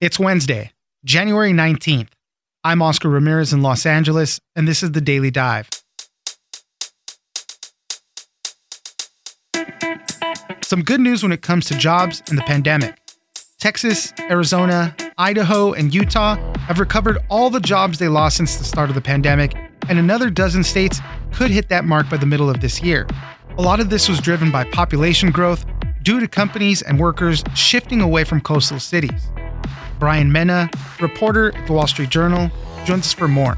It's Wednesday, January 19th. I'm Oscar Ramirez in Los Angeles, and this is the Daily Dive. Some good news when it comes to jobs and the pandemic. Texas, Arizona, Idaho, and Utah have recovered all the jobs they lost since the start of the pandemic, and another dozen states could hit that mark by the middle of this year. A lot of this was driven by population growth due to companies and workers shifting away from coastal cities. Bryan Mena, reporter at the Wall Street Journal, joins us for more.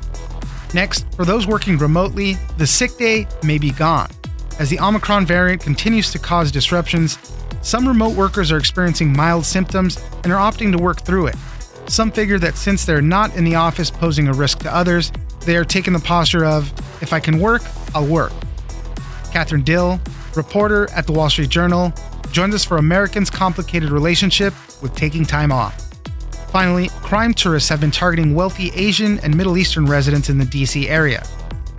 Next, for those working remotely, the sick day may be gone. As the Omicron variant continues to cause disruptions, some remote workers are experiencing mild symptoms and are opting to work through it. Some figure that since they're not in the office posing a risk to others, they are taking the posture of, if I can work, I'll work. Kathryn Dill, reporter at the Wall Street Journal, joins us for Americans' complicated relationship with taking time off. Finally, crime tourists have been targeting wealthy Asian and Middle Eastern residents in the DC area.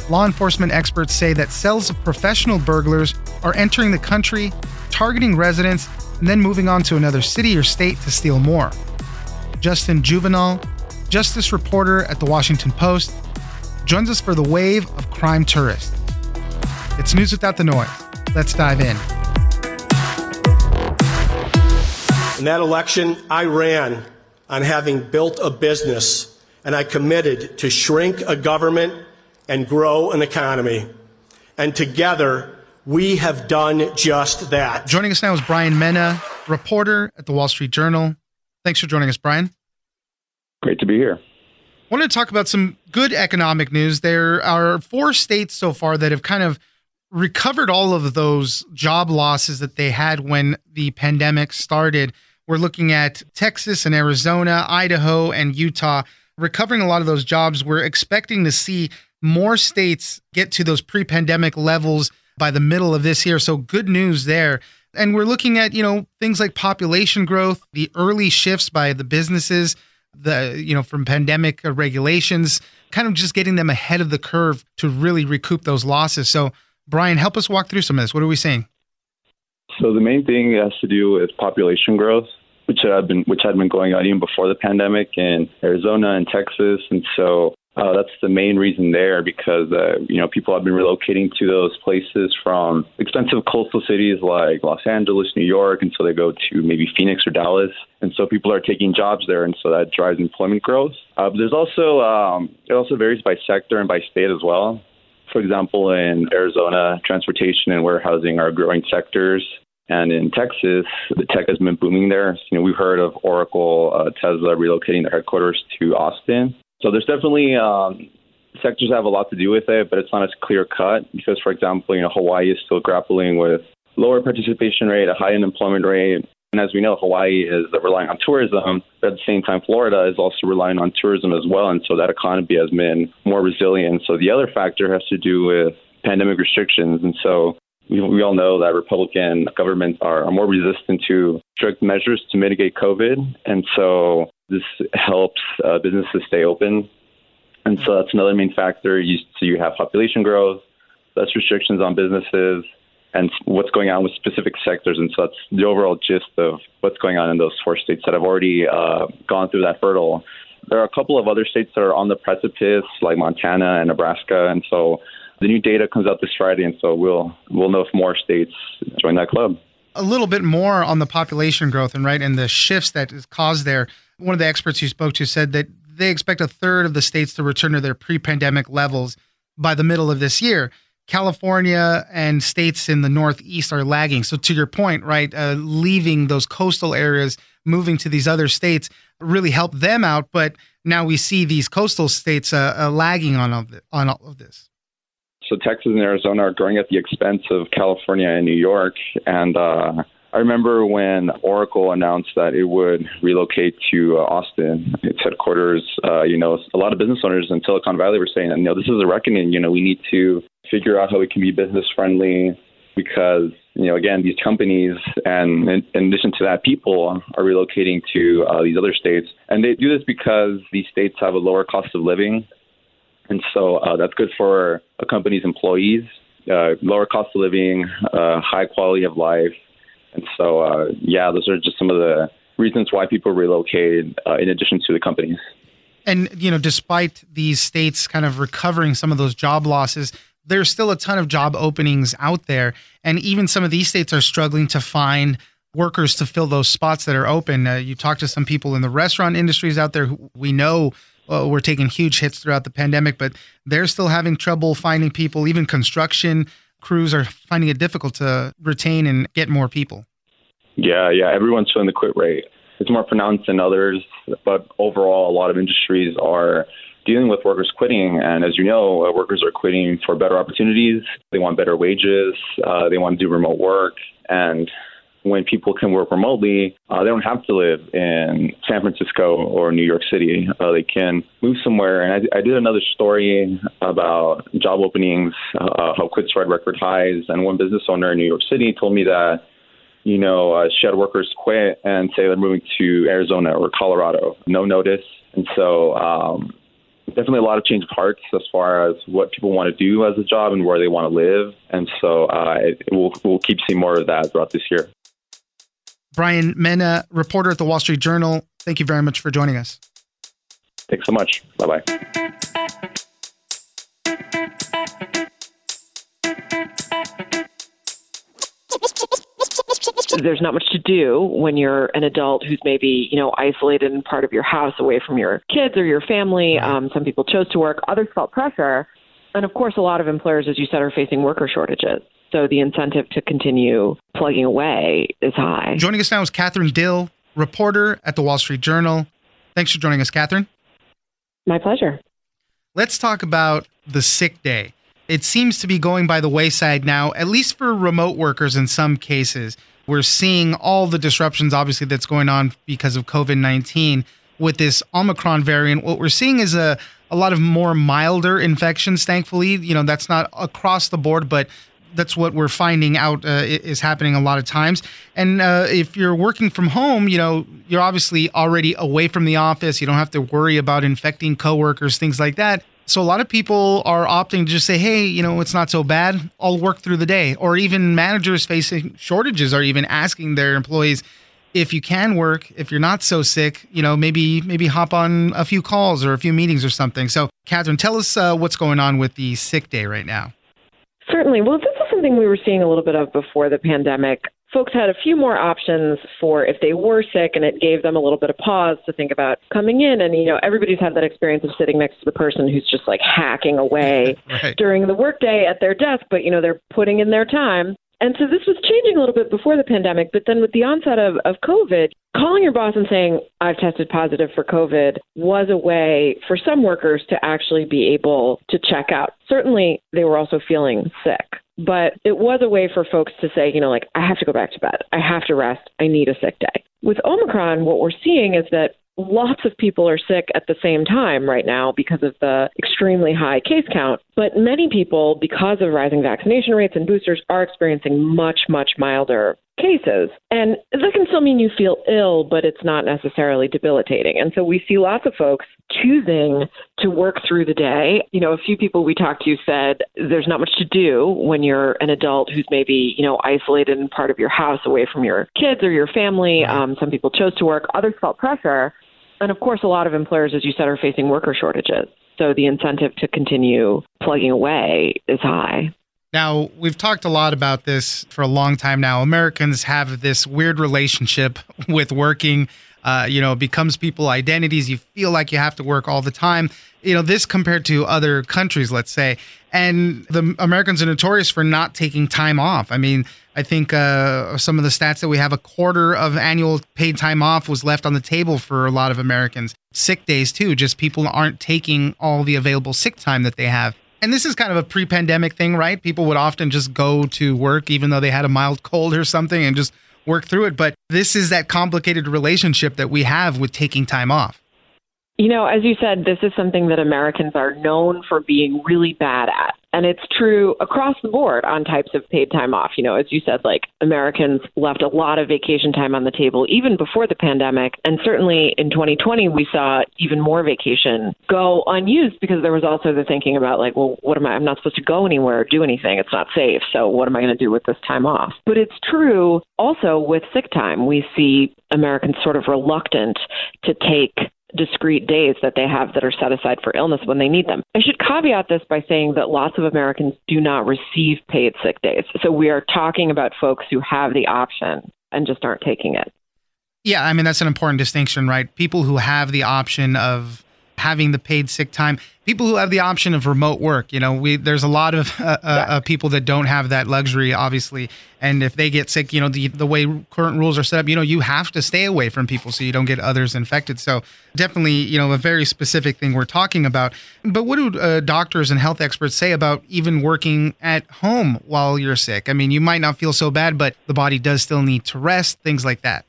Law enforcement experts say that cells of professional burglars are entering the country, targeting residents, and then moving on to another city or state to steal more. Justin Jouvenal, justice reporter at the Washington Post, joins us for the wave of crime tourists. It's news without the noise. Let's dive in. In that election, I ran on having built a business, and I committed to shrink a government and grow an economy. And together, we have done just that. Joining us now is Bryan Mena, reporter at the Wall Street Journal. Thanks for joining us, Bryan. Great to be here. I wanted to talk about some good economic news. There are four states so far that have kind of recovered all of those job losses that they had when the pandemic started. We're looking at Texas and Arizona, Idaho, and Utah recovering a lot of those jobs. We're expecting to see more states get to those pre pandemic levels by the middle of this year. So, good news there. And we're looking at, you know, things like population growth, the early shifts by the businesses, the, you know, from pandemic regulations, kind of just getting them ahead of the curve to really recoup those losses. So, Bryan, help us walk through some of this. What are we seeing? So the main thing has to do with population growth, which had been which had been going on even before the pandemic in Arizona and Texas, and so uh, that's the main reason there because uh, you know people have been relocating to those places from expensive coastal cities like Los Angeles, New York, and so they go to maybe Phoenix or Dallas, and so people are taking jobs there, and so that drives employment growth. Uh, but there's also um, it also varies by sector and by state as well. For example, in Arizona, transportation and warehousing are growing sectors. And in Texas, the tech has been booming there. You know, we've heard of Oracle, uh, Tesla relocating their headquarters to Austin. So there's definitely um, sectors have a lot to do with it, but it's not as clear cut because, for example, you know, Hawaii is still grappling with lower participation rate, a high unemployment rate. And as we know, Hawaii is relying on tourism, but at the same time, Florida is also relying on tourism as well. And so that economy has been more resilient. So the other factor has to do with pandemic restrictions. And so we, we all know that Republican governments are, are more resistant to strict measures to mitigate COVID. And so this helps uh, businesses stay open. And so that's another main factor. You, so you have population growth, less restrictions on businesses, and what's going on with specific sectors. And so that's the overall gist of what's going on in those four states that have already uh, gone through that hurdle. There are a couple of other states that are on the precipice, like Montana and Nebraska. And so the new data comes out this Friday, and so we'll we'll know if more states join that club. A little bit more on the population growth and right and the shifts that is caused there. One of the experts you spoke to said that they expect a third of the states to return to their pre-pandemic levels by the middle of this year. California and states in the Northeast are lagging. So, to your point, right, uh, leaving those coastal areas, moving to these other states really helped them out. But now we see these coastal states uh, uh, lagging on, all on all of this. So, Texas and Arizona are growing at the expense of California and New York. And uh, I remember when Oracle announced that it would relocate to uh, Austin, its headquarters. Uh, you know, a lot of business owners in Silicon Valley were saying, you know, this is a reckoning. You know, we need to figure out how we can be business friendly because you know again these companies and in, in addition to that people are relocating to uh, these other states and they do this because these states have a lower cost of living and so uh, that's good for a company's employees uh, lower cost of living uh, high quality of life and so uh, yeah those are just some of the reasons why people relocate uh, in addition to the companies. And, you know, despite these states kind of recovering some of those job losses, there's still a ton of job openings out there. And even some of these states are struggling to find workers to fill those spots that are open. Uh, you talk to some people in the restaurant industries out there who we know uh, we're taking huge hits throughout the pandemic, but they're still having trouble finding people. Even construction crews are finding it difficult to retain and get more people. Yeah, yeah, everyone's feeling the quit rate. It's more pronounced than others, but overall, a lot of industries are dealing with workers quitting. And as you know, uh, workers are quitting for better opportunities. They want better wages. Uh, they want to do remote work. And when people can work remotely, uh, they don't have to live in San Francisco or New York City. Uh, they can move somewhere. And I, I, did another story about job openings, uh, how quits at record highs. And one business owner in New York City told me that, you know, uh, she workers quit and say they're moving to Arizona or Colorado, no notice. And so, um, definitely a lot of change of hearts as far as what people want to do as a job and where they want to live. And so uh, we'll, we'll keep seeing more of that throughout this year. Bryan Mena, reporter at the Wall Street Journal, thank you very much for joining us. Thanks so much. Bye bye. there's not much to do when you're an adult who's maybe you know isolated in part of your house away from your kids or your family um, some people chose to work others felt pressure and of course a lot of employers as you said are facing worker shortages so the incentive to continue plugging away is high joining us now is kathryn dill reporter at the wall street journal thanks for joining us kathryn my pleasure let's talk about the sick day it seems to be going by the wayside now, at least for remote workers in some cases. We're seeing all the disruptions, obviously, that's going on because of COVID 19 with this Omicron variant. What we're seeing is a, a lot of more milder infections, thankfully. You know, that's not across the board, but that's what we're finding out uh, is happening a lot of times. And uh, if you're working from home, you know, you're obviously already away from the office. You don't have to worry about infecting coworkers, things like that. So a lot of people are opting to just say, hey, you know, it's not so bad. I'll work through the day. Or even managers facing shortages are even asking their employees, if you can work, if you're not so sick, you know, maybe maybe hop on a few calls or a few meetings or something. So, Kathryn, tell us uh, what's going on with the sick day right now. Certainly. Well, this is something we were seeing a little bit of before the pandemic folks had a few more options for if they were sick and it gave them a little bit of pause to think about coming in and you know everybody's had that experience of sitting next to the person who's just like hacking away right. during the workday at their desk but you know they're putting in their time and so this was changing a little bit before the pandemic, but then with the onset of, of COVID, calling your boss and saying, I've tested positive for COVID was a way for some workers to actually be able to check out. Certainly, they were also feeling sick. But it was a way for folks to say, you know, like, I have to go back to bed. I have to rest. I need a sick day. With Omicron, what we're seeing is that lots of people are sick at the same time right now because of the extremely high case count. But many people, because of rising vaccination rates and boosters, are experiencing much, much milder cases. And that can still mean you feel ill, but it's not necessarily debilitating. And so we see lots of folks choosing to work through the day. You know, a few people we talked to said there's not much to do when you're an adult who's maybe, you know, isolated in part of your house away from your kids or your family. Um, some people chose to work, others felt pressure. And of course, a lot of employers, as you said, are facing worker shortages. So the incentive to continue plugging away is high. Now, we've talked a lot about this for a long time now. Americans have this weird relationship with working. Uh, you know, becomes people identities. You feel like you have to work all the time. You know, this compared to other countries, let's say. And the Americans are notorious for not taking time off. I mean, I think uh, some of the stats that we have a quarter of annual paid time off was left on the table for a lot of Americans. Sick days, too. Just people aren't taking all the available sick time that they have and this is kind of a pre-pandemic thing, right? People would often just go to work even though they had a mild cold or something and just work through it. But this is that complicated relationship that we have with taking time off. You know, as you said, this is something that Americans are known for being really bad at. And it's true across the board on types of paid time off. You know, as you said, like Americans left a lot of vacation time on the table even before the pandemic. And certainly in 2020, we saw even more vacation go unused because there was also the thinking about, like, well, what am I? I'm not supposed to go anywhere or do anything. It's not safe. So what am I going to do with this time off? But it's true also with sick time. We see Americans sort of reluctant to take discrete days that they have that are set aside for illness when they need them. I should caveat this by saying that lots of Americans do not receive paid sick days. So we are talking about folks who have the option and just aren't taking it. Yeah, I mean, that's an important distinction, right? People who have the option of having the paid sick time. People who have the option of remote work, you know, we there's a lot of uh, uh, uh, people that don't have that luxury, obviously. And if they get sick, you know, the the way current rules are set up, you know, you have to stay away from people so you don't get others infected. So definitely, you know, a very specific thing we're talking about. But what do uh, doctors and health experts say about even working at home while you're sick? I mean, you might not feel so bad, but the body does still need to rest, things like that.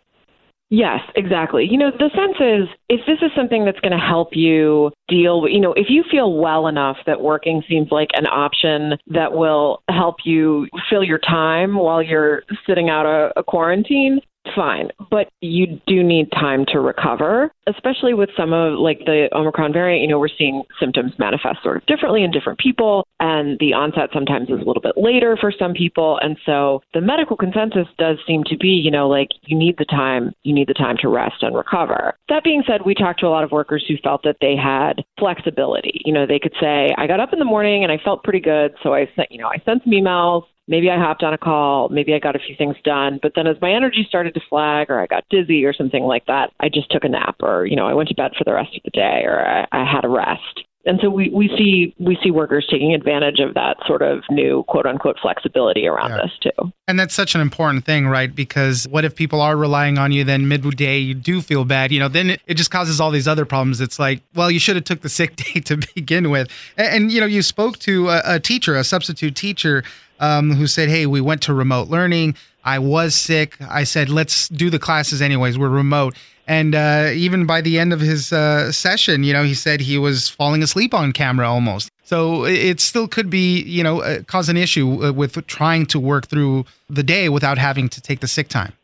Yes, exactly. You know, the sense is if this is something that's going to help you deal with, you know, if you feel well enough that working seems like an option that will help you fill your time while you're sitting out a, a quarantine, fine. But you do need time to recover, especially with some of like the Omicron variant. You know, we're seeing symptoms manifest sort of differently in different people, and the onset sometimes is a little bit later for some people. And so the medical consensus does seem to be, you know, like you need the time, you need the time to rest and recover. That being said, we talked to a lot of workers who felt that they had flexibility. You know, they could say, I got up in the morning and I felt pretty good, so I sent, you know, I sent some emails maybe I hopped on a call, maybe I got a few things done, but then as my energy started to flag or I got dizzy or something like that, I just took a nap or, you know, I went to bed for the rest of the day or I, I had a rest. And so we, we see we see workers taking advantage of that sort of new quote unquote flexibility around yeah. this too. And that's such an important thing, right? Because what if people are relying on you then midday you do feel bad, you know, then it, it just causes all these other problems. It's like, well, you should have took the sick day to begin with. And, and you know, you spoke to a, a teacher, a substitute teacher um, who said, Hey, we went to remote learning. I was sick. I said, Let's do the classes anyways. We're remote. And uh, even by the end of his uh, session, you know, he said he was falling asleep on camera almost. So it still could be, you know, uh, cause an issue uh, with trying to work through the day without having to take the sick time.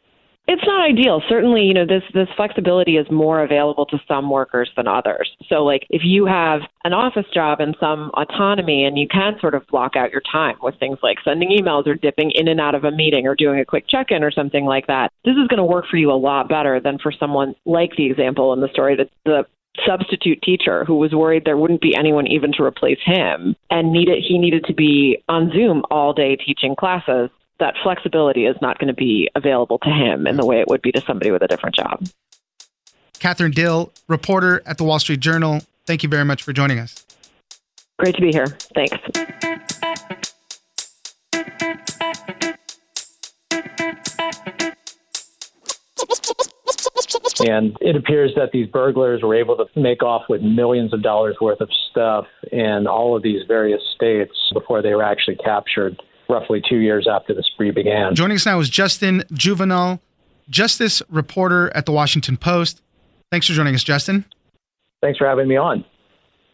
It's not ideal. Certainly, you know, this this flexibility is more available to some workers than others. So like if you have an office job and some autonomy and you can sort of block out your time with things like sending emails or dipping in and out of a meeting or doing a quick check-in or something like that, this is going to work for you a lot better than for someone like the example in the story that the substitute teacher who was worried there wouldn't be anyone even to replace him and needed he needed to be on Zoom all day teaching classes that flexibility is not going to be available to him in the way it would be to somebody with a different job. Kathryn Dill, reporter at the Wall Street Journal, thank you very much for joining us. Great to be here. Thanks. And it appears that these burglars were able to make off with millions of dollars worth of stuff in all of these various states before they were actually captured roughly two years after the spree began. Joining us now is Justin Jouvenal, justice reporter at the Washington Post. Thanks for joining us, Justin. Thanks for having me on.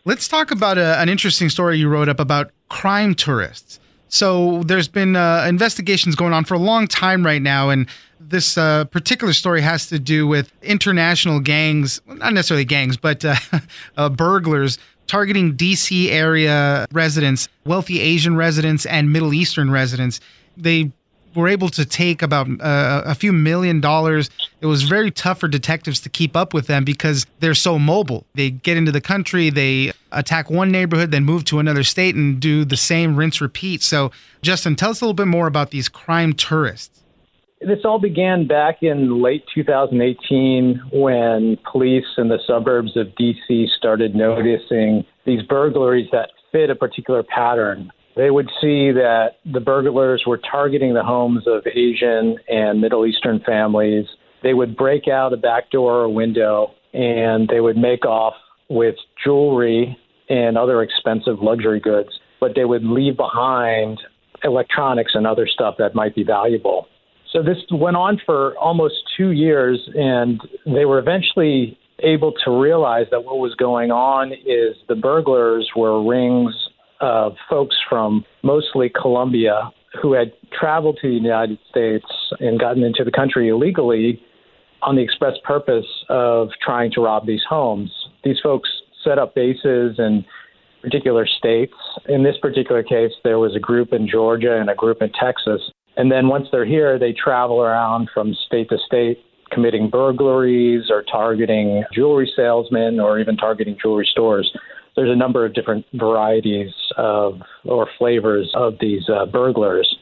Let's talk about a, uh, an interesting story you wrote up about crime tourists. So there's been uh, investigations going on for a long time right now, and this uh, particular story has to do with international gangs, not necessarily gangs, but uh, uh burglars targeting DC area residents, wealthy Asian residents, and Middle Eastern residents. They were able to take about uh, a few million dollars. It was very tough for detectives to keep up with them because they're so mobile. They get into the country, they attack one neighborhood, then move to another state and do the same rinse repeat. So, Justin, tell us a little bit more about these crime tourists. This all began back in late 2018 when police in the suburbs of DC started noticing these burglaries that fit a particular pattern. They would see that the burglars were targeting the homes of Asian and Middle Eastern families. They would break out a back door or window and they would make off with jewelry and other expensive luxury goods, but they would leave behind electronics and other stuff that might be valuable. So this went on for almost two years, and they were eventually able to realize that what was going on is the burglars were rings of folks from mostly Colombia who had traveled to the United States and gotten into the country illegally on the express purpose of trying to rob these homes. These folks set up bases in particular states. In this particular case, there was a group in Georgia and a group in Texas. And then once they're here, they travel around from state to state committing burglaries or targeting jewelry salesmen or even targeting jewelry stores. There's a number of different varieties of or flavors of these uh, burglars.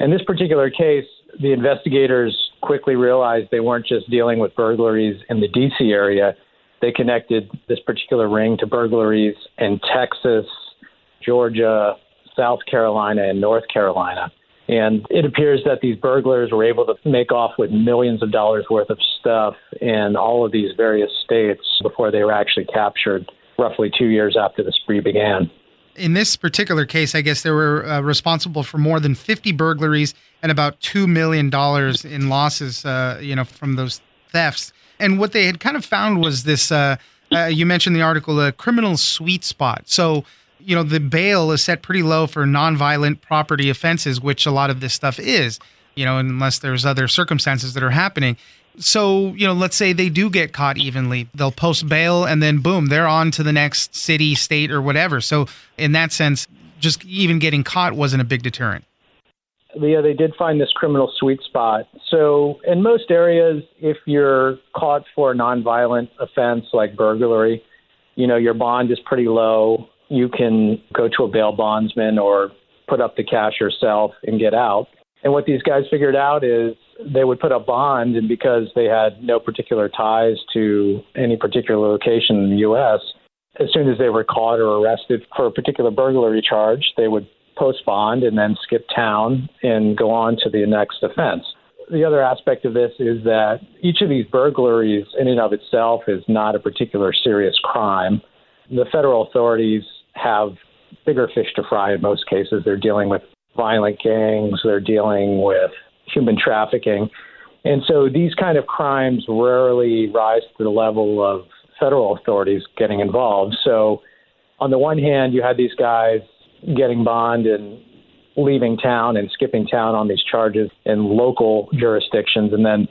In this particular case, the investigators quickly realized they weren't just dealing with burglaries in the DC area. They connected this particular ring to burglaries in Texas, Georgia, South Carolina, and North Carolina. And it appears that these burglars were able to make off with millions of dollars worth of stuff in all of these various states before they were actually captured roughly two years after the spree began. In this particular case, I guess they were uh, responsible for more than 50 burglaries and about $2 million in losses, uh, you know, from those thefts. And what they had kind of found was this, uh, uh you mentioned the article, a criminal sweet spot. So you know, the bail is set pretty low for nonviolent property offenses, which a lot of this stuff is, you know, unless there's other circumstances that are happening. So, you know, let's say they do get caught evenly. They'll post bail and then boom, they're on to the next city, state, or whatever. So, in that sense, just even getting caught wasn't a big deterrent. Yeah, they did find this criminal sweet spot. So, in most areas, if you're caught for a nonviolent offense like burglary, you know, your bond is pretty low you can go to a bail bondsman or put up the cash yourself and get out. And what these guys figured out is they would put up bond, and because they had no particular ties to any particular location in the U.S., as soon as they were caught or arrested for a particular burglary charge, they would post bond and then skip town and go on to the next offense. The other aspect of this is that each of these burglaries, in and of itself, is not a particular serious crime. The federal authorities have bigger fish to fry in most cases. They're dealing with violent gangs, they're dealing with human trafficking. And so these kind of crimes rarely rise to the level of federal authorities getting involved. So on the one hand, you had these guys getting bond and leaving town and skipping town on these charges in local jurisdictions. And then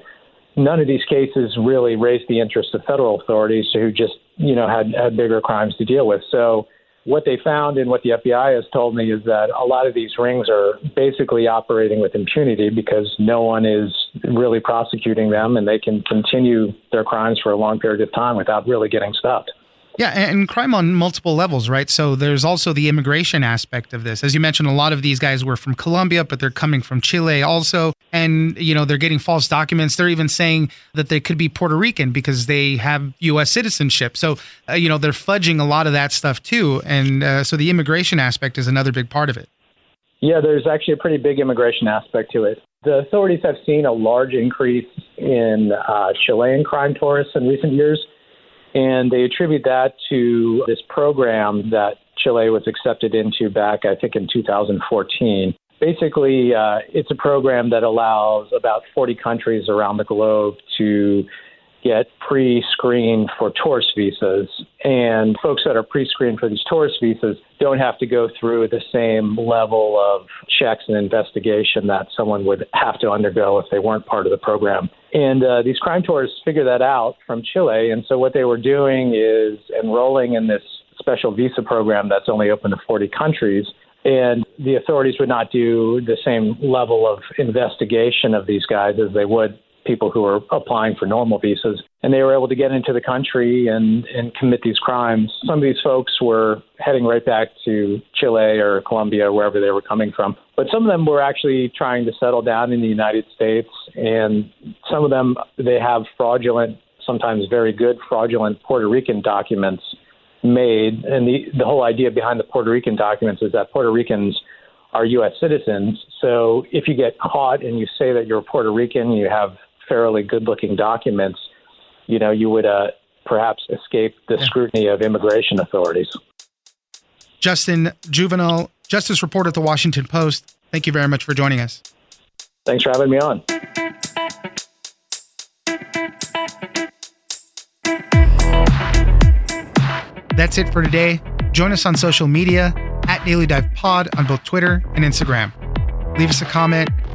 none of these cases really raised the interest of federal authorities who just, you know, had, had bigger crimes to deal with. So what they found and what the FBI has told me is that a lot of these rings are basically operating with impunity because no one is really prosecuting them and they can continue their crimes for a long period of time without really getting stopped. Yeah, and crime on multiple levels, right? So there's also the immigration aspect of this. As you mentioned, a lot of these guys were from Colombia, but they're coming from Chile also. And, you know, they're getting false documents. They're even saying that they could be Puerto Rican because they have U.S. citizenship. So, uh, you know, they're fudging a lot of that stuff too. And uh, so the immigration aspect is another big part of it. Yeah, there's actually a pretty big immigration aspect to it. The authorities have seen a large increase in uh, Chilean crime tourists in recent years and they attribute that to this program that Chile was accepted into back, I think, in 2014. Basically, uh, it's a program that allows about 40 countries around the globe to get pre screened for tourist visas. And folks that are pre screened for these tourist visas don't have to go through the same level of checks and investigation that someone would have to undergo if they weren't part of the program. And uh, these crime tourists figure that out from Chile. And so what they were doing is enrolling in this special visa program that's only open to 40 countries. And the authorities would not do the same level of investigation of these guys as they would people who were applying for normal visas, and they were able to get into the country and, and commit these crimes. Some of these folks were heading right back to Chile or Colombia, wherever they were coming from. But some of them were actually trying to settle down in the United States, and some of them they have fraudulent, sometimes very good fraudulent Puerto Rican documents made. And the the whole idea behind the Puerto Rican documents is that Puerto Ricans are U.S. citizens. So if you get caught and you say that you're Puerto Rican, you have fairly good looking documents, you know, you would uh, perhaps escape the yeah. scrutiny of immigration authorities. Justin Jouvenal, Justice Reporter at the Washington Post, thank you very much for joining us. Thanks for having me on. That's it for today. Join us on social media at Daily Dive Pod on both Twitter and Instagram. Leave us a comment,